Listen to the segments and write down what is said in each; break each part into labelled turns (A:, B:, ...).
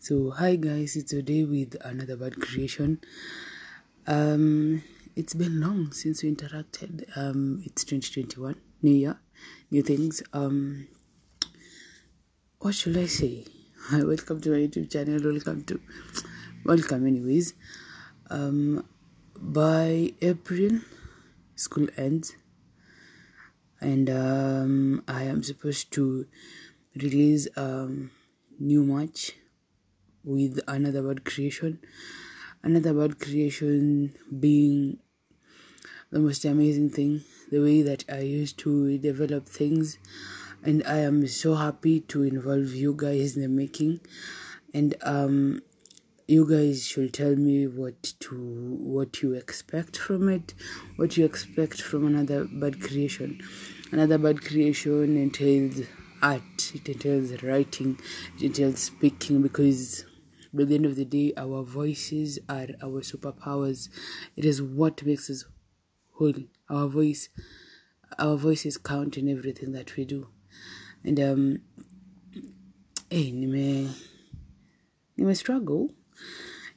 A: So, hi guys, it's today with another bad creation. Um, it's been long since we interacted. Um, it's 2021, New Year, new things. Um, what should I say? Hi welcome to my YouTube channel. Welcome to, welcome, anyways. Um, by April, school ends, and um, I am supposed to release um new match with another word creation. Another word creation being the most amazing thing, the way that I used to develop things. And I am so happy to involve you guys in the making. And um, you guys should tell me what to what you expect from it, what you expect from another bad creation. Another bad creation entails art, it entails writing, it entails speaking because but at the end of the day, our voices are our superpowers. It is what makes us whole. Our voice, our voices count in everything that we do. And um, hey, nime, nime struggle.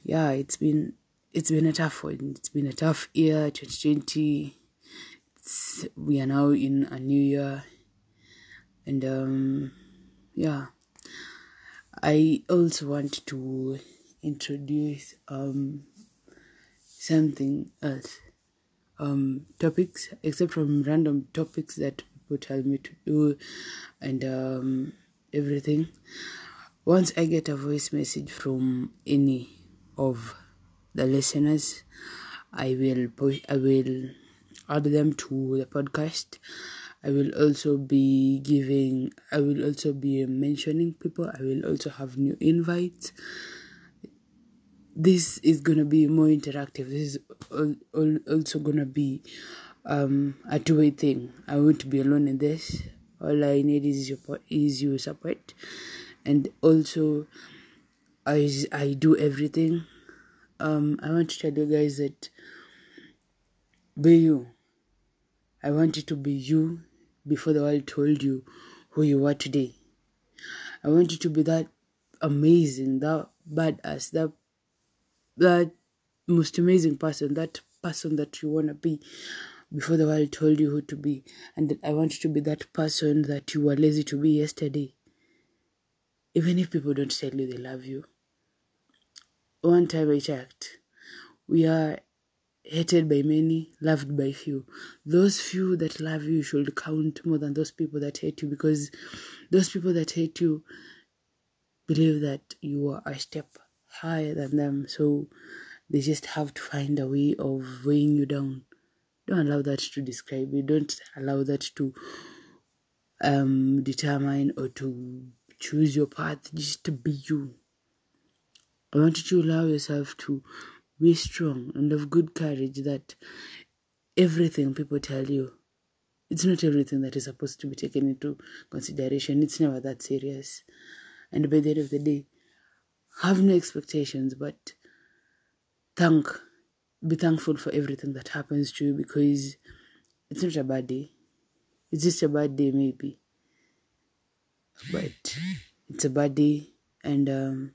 A: Yeah, it's been it's been a tough one. It's been a tough year, 2020. It's, we are now in a new year, and um, yeah I also want to introduce um something else. Um topics except from random topics that people tell me to do and um everything. Once I get a voice message from any of the listeners, I will push I will add them to the podcast I will also be giving, I will also be mentioning people. I will also have new invites. This is gonna be more interactive. This is also gonna be um, a two-way thing. I won't be alone in this. All I need is your is your support, and also, as I do everything, um, I want to tell you guys that be you. I want you to be you before the world told you who you are today. I want you to be that amazing, that badass, that that most amazing person, that person that you wanna be before the world told you who to be. And I want you to be that person that you were lazy to be yesterday. Even if people don't tell you they love you. One time I checked, we are hated by many, loved by few. Those few that love you should count more than those people that hate you because those people that hate you believe that you are a step higher than them. So they just have to find a way of weighing you down. Don't allow that to describe you. Don't allow that to um, determine or to choose your path. Just to be you. I want you to allow yourself to be strong and of good courage that everything people tell you, it's not everything that is supposed to be taken into consideration. It's never that serious. And by the end of the day, have no expectations, but thank, be thankful for everything that happens to you because it's not a bad day. It's just a bad day, maybe. But it's a bad day, and um,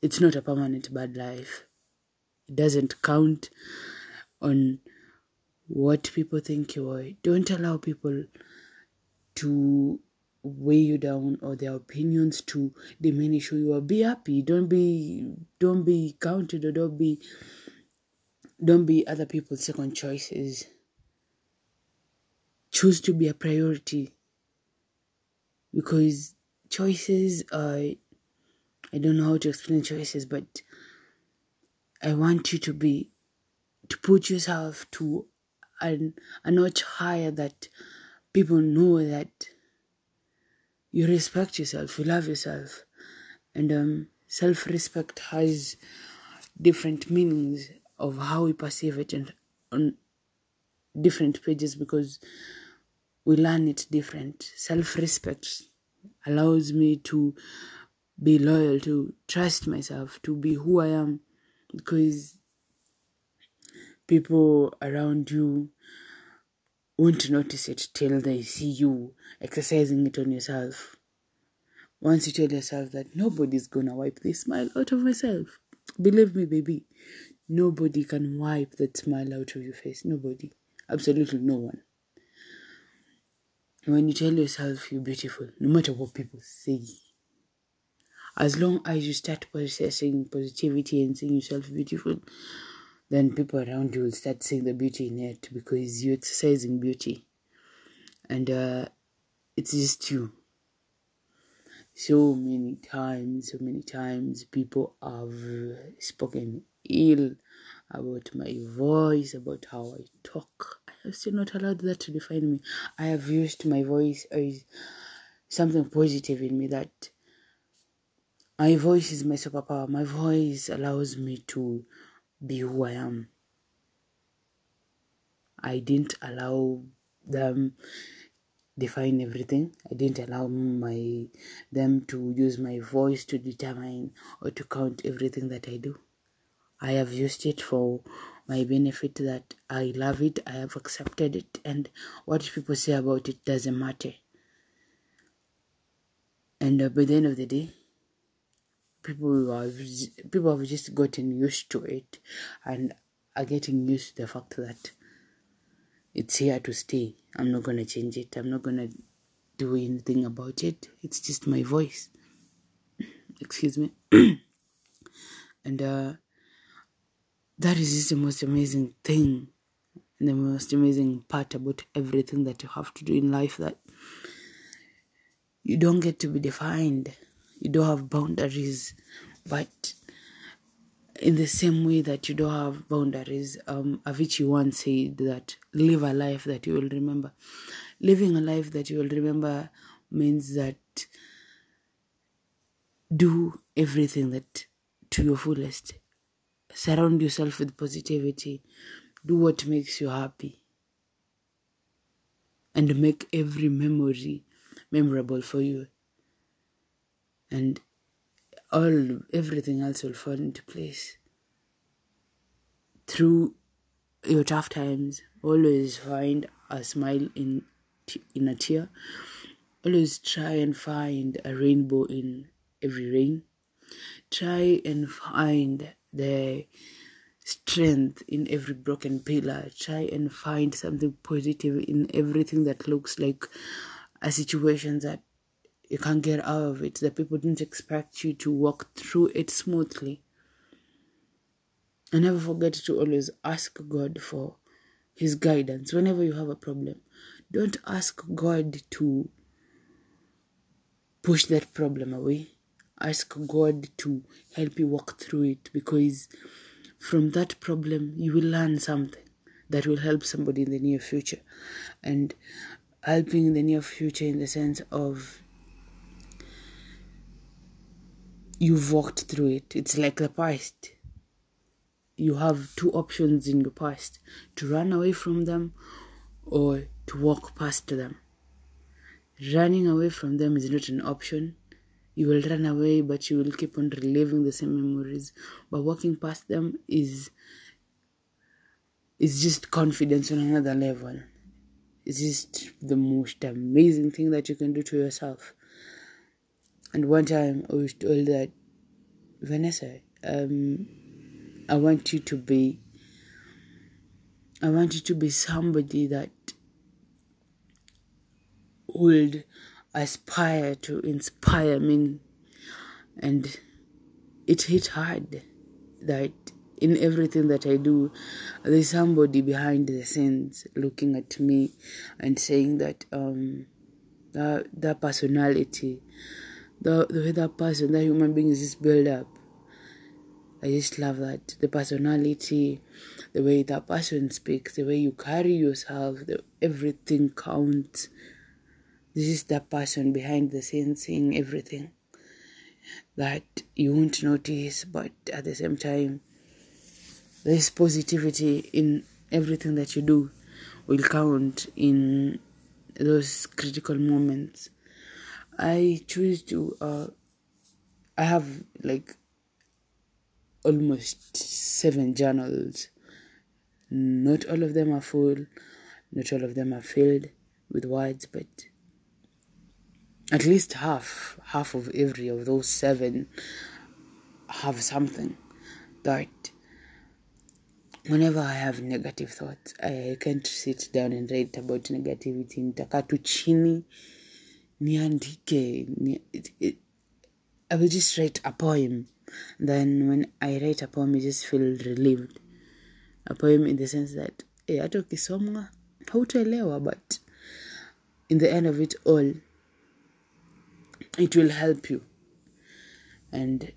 A: it's not a permanent bad life. It doesn't count on what people think you are. Don't allow people to weigh you down or their opinions to diminish who you are. Be happy. Don't be don't be counted or don't be don't be other people's second choices. Choose to be a priority. Because choices are I don't know how to explain choices, but I want you to be, to put yourself to an, a notch higher that people know that you respect yourself, you love yourself. And um, self respect has different meanings of how we perceive it and on different pages because we learn it different. Self respect allows me to be loyal, to trust myself, to be who I am because people around you won't notice it till they see you exercising it on yourself. once you tell yourself that nobody's gonna wipe this smile out of myself, believe me, baby, nobody can wipe that smile out of your face. Nobody. Absolutely no one. When you tell yourself you're beautiful, no matter what people say, as long as you start processing positivity and seeing yourself beautiful, then people around you will start seeing the beauty in it because you're exercising beauty. And uh, it's just you. So many times, so many times, people have spoken ill about my voice, about how I talk. I have still not allowed that to define me. I have used my voice as something positive in me that my voice is my superpower. My voice allows me to be who I am. I didn't allow them define everything. I didn't allow my them to use my voice to determine or to count everything that I do. I have used it for my benefit that I love it, I have accepted it, and what people say about it doesn't matter. And uh, by the end of the day, people have people have just gotten used to it and are getting used to the fact that it's here to stay. I'm not gonna change it. I'm not gonna do anything about it. It's just my voice. Excuse me. and uh, that is just the most amazing thing, the most amazing part about everything that you have to do in life. That you don't get to be defined you don't have boundaries but in the same way that you don't have boundaries um avicii once said that live a life that you will remember. Living a life that you will remember means that do everything that to your fullest. Surround yourself with positivity. Do what makes you happy. And make every memory memorable for you and all everything else will fall into place. Through your tough times always find a smile in in a tear. Always try and find a rainbow in every rain. Try and find the strength in every broken pillar. Try and find something positive in everything that looks like a situation that you can't get out of it. The people didn't expect you to walk through it smoothly. And never forget to always ask God for His guidance whenever you have a problem. Don't ask God to push that problem away. Ask God to help you walk through it because from that problem you will learn something that will help somebody in the near future. And helping in the near future in the sense of you've walked through it. It's like the past. You have two options in your past to run away from them or to walk past them. Running away from them is not an option. You will run away, but you will keep on reliving the same memories. But walking past them is is just confidence on another level. It's just the most amazing thing that you can do to yourself. And one time I was told that Vanessa, um, I want you to be I want you to be somebody that would aspire to inspire me. And it hit hard that in everything that I do, there's somebody behind the scenes looking at me and saying that um that that personality the, the way that person, that human being is just built up. I just love that. The personality, the way that person speaks, the way you carry yourself, the, everything counts. This is the person behind the scenes seeing everything that you won't notice, but at the same time, this positivity in everything that you do will count in those critical moments I choose to uh I have like almost seven journals. Not all of them are full, not all of them are filled with words, but at least half half of every of those seven have something that whenever I have negative thoughts, I can't sit down and write about negativity. Nitakaa tu chini niandike. I will just write a poem. Then when I write a poem, I just feel relieved. A poem in the sense that eh, hata ukisoma hautaelewa, but in the end of it all, it will help you. And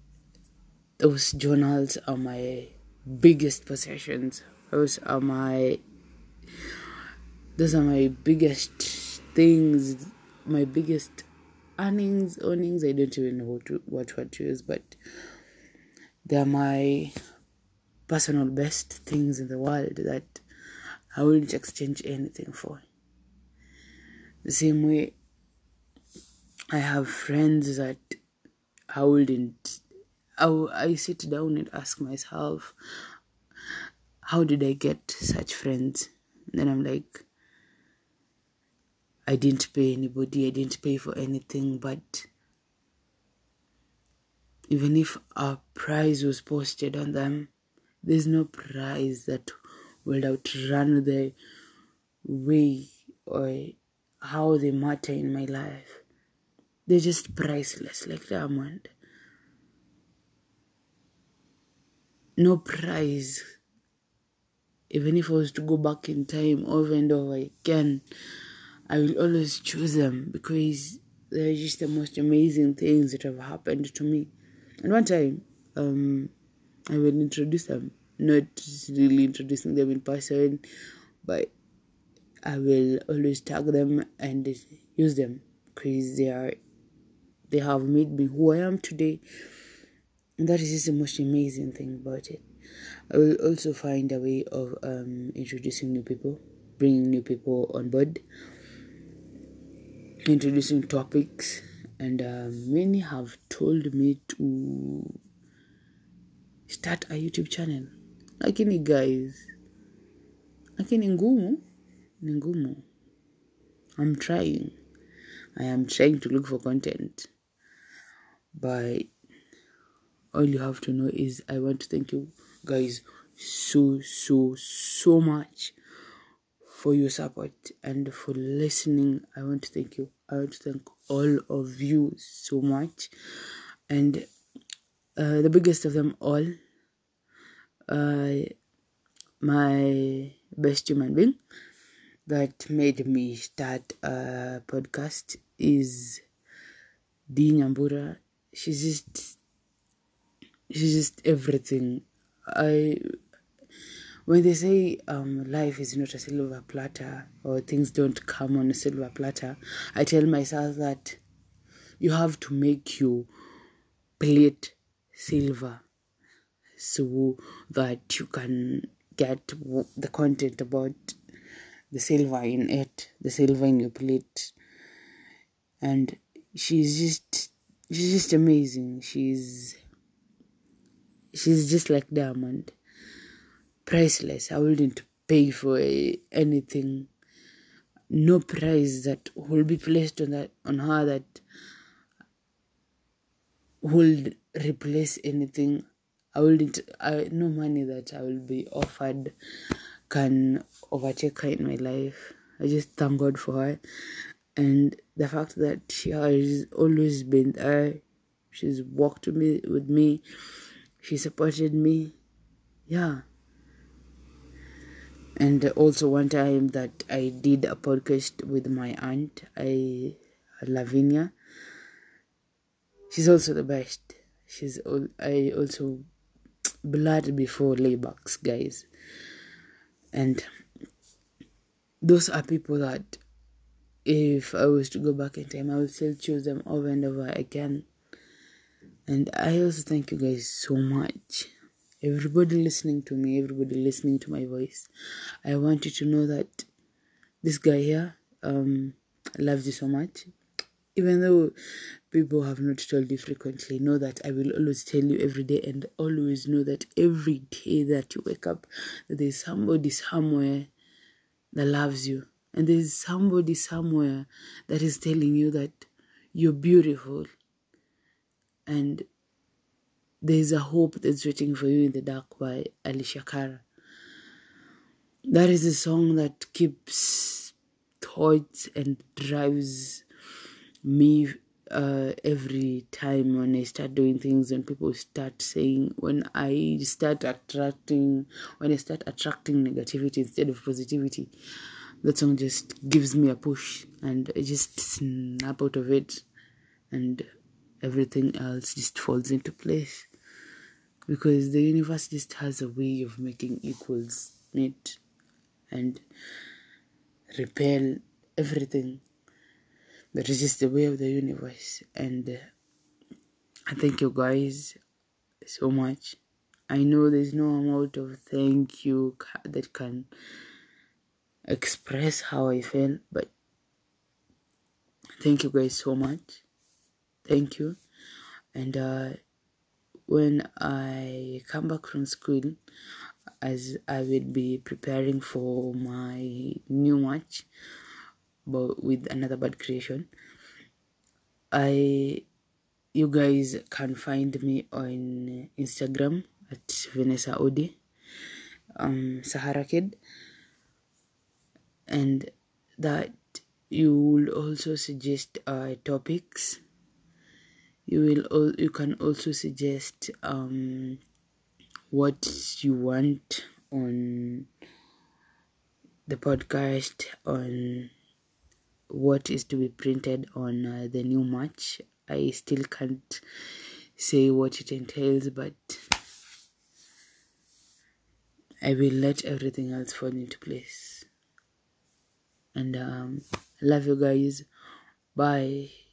A: those journals are my biggest possessions. Those are my those are my biggest things, my biggest earnings, earnings. I don't even know what what word to use, but they're my personal best things in the world that I wouldn't exchange anything for. The same way, I have friends that I wouldn't I, I sit down and ask myself, how did I get such friends? And then I'm like, I didn't pay anybody, I didn't pay for anything, but even if a price was posted on them, there's no price that will outrun the way or how they matter in my life. They're just priceless, like diamond. no price. Even if I was to go back in time over and over again, I will always choose them because they're just the most amazing things that have happened to me. And one time, um, I will introduce them, not really introducing them in person, but I will always tag them and use them because they are they have made me who I am today and that is just the most amazing thing about it. I will also find a way of um, introducing new people, bringing new people on board, introducing topics, and um, many have told me to start a YouTube channel. Lakini guys, lakini ngumu ni ngumu. I'm trying. I am trying to look for content, but all you have to know is I want to thank you guys so, so, so much for your support and for listening. I want to thank you. I want to thank all of you so much. And uh, the biggest of them all, uh, my best human being that made me start a podcast is Dee Nyambura. She's just she's just everything. I when they say um, life is not a silver platter or things don't come on a silver platter, I tell myself that you have to make your plate silver so that you can get the content about the silver in it, the silver in your plate. And she's just she's just amazing. She's she's just like diamond priceless. I wouldn't pay for anything. No price that will be placed on that on her that will replace anything. I wouldn't I, no money that i will be offered can overtake her in my life. I just thank god for her. And the fact that she has always been there she's walked with me with me she supported me. Yeah and also one time that i did a podcast with my aunt i lavinia. She's also the best. She's all i also blood before laybacks guys. And those are people that if i was to go back in time i would still choose them over and over again. And I also thank you guys so much. Everybody listening to me, everybody listening to my voice. I want you to know that this guy here um, loves you so much. Even though people have not told you frequently, know that I will always tell you every day and always know that every day that you wake up, there's somebody somewhere that loves you. And there's somebody somewhere that is telling you that you're beautiful and there's a hope that's waiting for you in the dark by Alessia Cara. That is a song that keeps thoughts and drives me uh, every time when I start doing things and people start saying when I start attracting when I start attracting negativity instead of positivity that song just gives me a push and I just snap out of it and everything else just falls into place because the universe just has a way of making equals meet and repel everything. That is just the way of the universe. And uh, i thank you guys so much. I know there's no amount of thank you that can express how i feel but thank you guys so much. Thank you. And uh, when i come back from school as I will be preparing for my new match but with another bad creation. I you guys can find me on Instagram at Vanessa Odi, um, Sahara Kid, and that you will also suggest uh, topics. You will you can also suggest um, what you want on the podcast on what is to be printed on uh, the new match i still can't say what it entails but i will let everything else fall into place. And um, love you guys. Bye